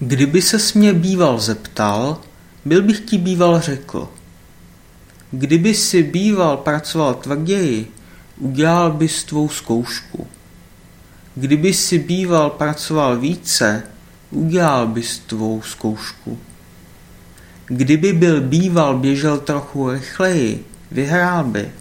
Kdyby ses mě býval zeptal, byl bych ti býval řekl. Kdyby si býval pracoval tvrději, udělal bys tvou zkoušku. Kdyby si býval pracoval více, udělal bys tvou zkoušku. Kdyby byl býval běžel trochu rychleji, vyhrál by.